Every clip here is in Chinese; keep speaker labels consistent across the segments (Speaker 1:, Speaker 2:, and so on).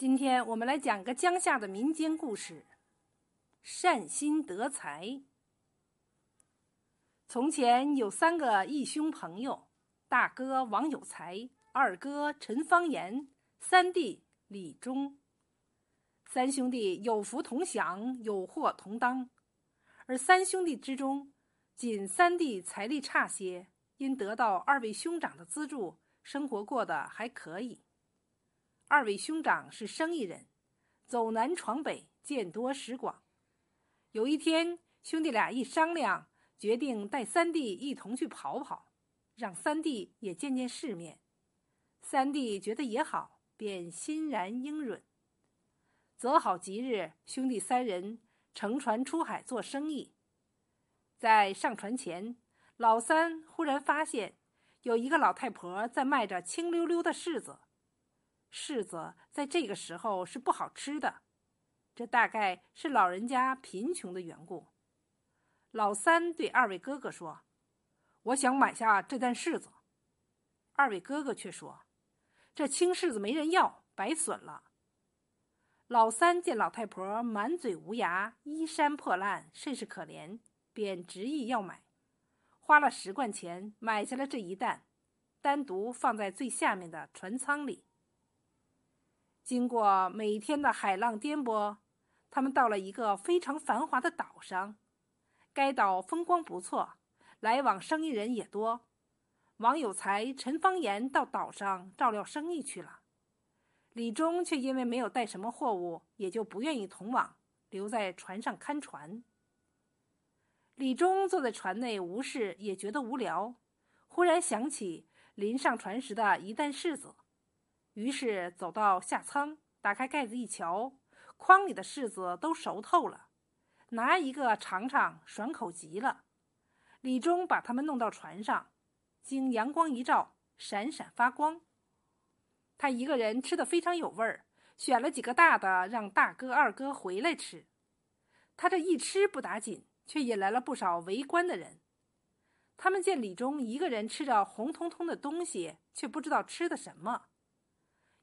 Speaker 1: 今天我们来讲个江夏的民间故事——善心得财。从前有三个义兄朋友：大哥王有才，二哥陈方言，三弟李忠。三兄弟有福同享，有祸同当。而三兄弟之中，仅三弟财力差些，因得到二位兄长的资助，生活过得还可以。二位兄长是生意人，走南闯北，见多识广。有一天，兄弟俩一商量，决定带三弟一同去跑跑，让三弟也见见世面。三弟觉得也好，便欣然应允。择好吉日，兄弟三人乘船出海做生意。在上船前，老三忽然发现有一个老太婆在卖着青溜溜的柿子。柿子在这个时候是不好吃的，这大概是老人家贫穷的缘故。老三对二位哥哥说：“我想买下这担柿子。”二位哥哥却说：“这青柿子没人要，白损了。”老三见老太婆满嘴无牙，衣衫破烂，甚是可怜，便执意要买，花了十贯钱买下了这一担，单独放在最下面的船舱里。经过每天的海浪颠簸，他们到了一个非常繁华的岛上。该岛风光不错，来往生意人也多。王有才、陈方言到岛上照料生意去了，李忠却因为没有带什么货物，也就不愿意同往，留在船上看船。李忠坐在船内无事，也觉得无聊，忽然想起临上船时的一担柿子。于是走到下舱，打开盖子一瞧，筐里的柿子都熟透了，拿一个尝尝，爽口极了。李忠把它们弄到船上，经阳光一照，闪闪发光。他一个人吃的非常有味儿，选了几个大的，让大哥、二哥回来吃。他这一吃不打紧，却引来了不少围观的人。他们见李忠一个人吃着红彤彤的东西，却不知道吃的什么。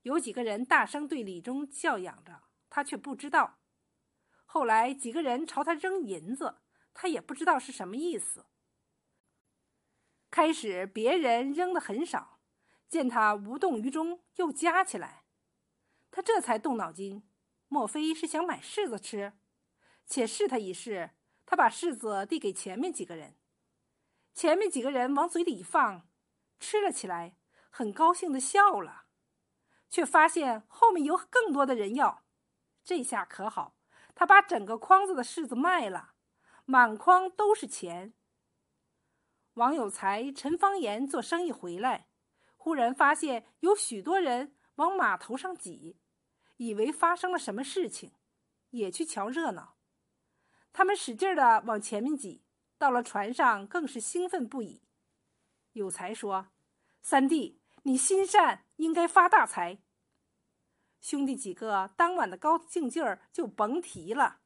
Speaker 1: 有几个人大声对李忠叫嚷着，他却不知道。后来几个人朝他扔银子，他也不知道是什么意思。开始别人扔的很少，见他无动于衷，又加起来，他这才动脑筋，莫非是想买柿子吃？且试他一试，他把柿子递给前面几个人，前面几个人往嘴里一放，吃了起来，很高兴的笑了。却发现后面有更多的人要，这下可好，他把整个筐子的柿子卖了，满筐都是钱。王有才、陈方言做生意回来，忽然发现有许多人往码头上挤，以为发生了什么事情，也去瞧热闹。他们使劲的往前面挤，到了船上更是兴奋不已。有才说：“三弟。”你心善，应该发大财。兄弟几个当晚的高兴劲儿就甭提了。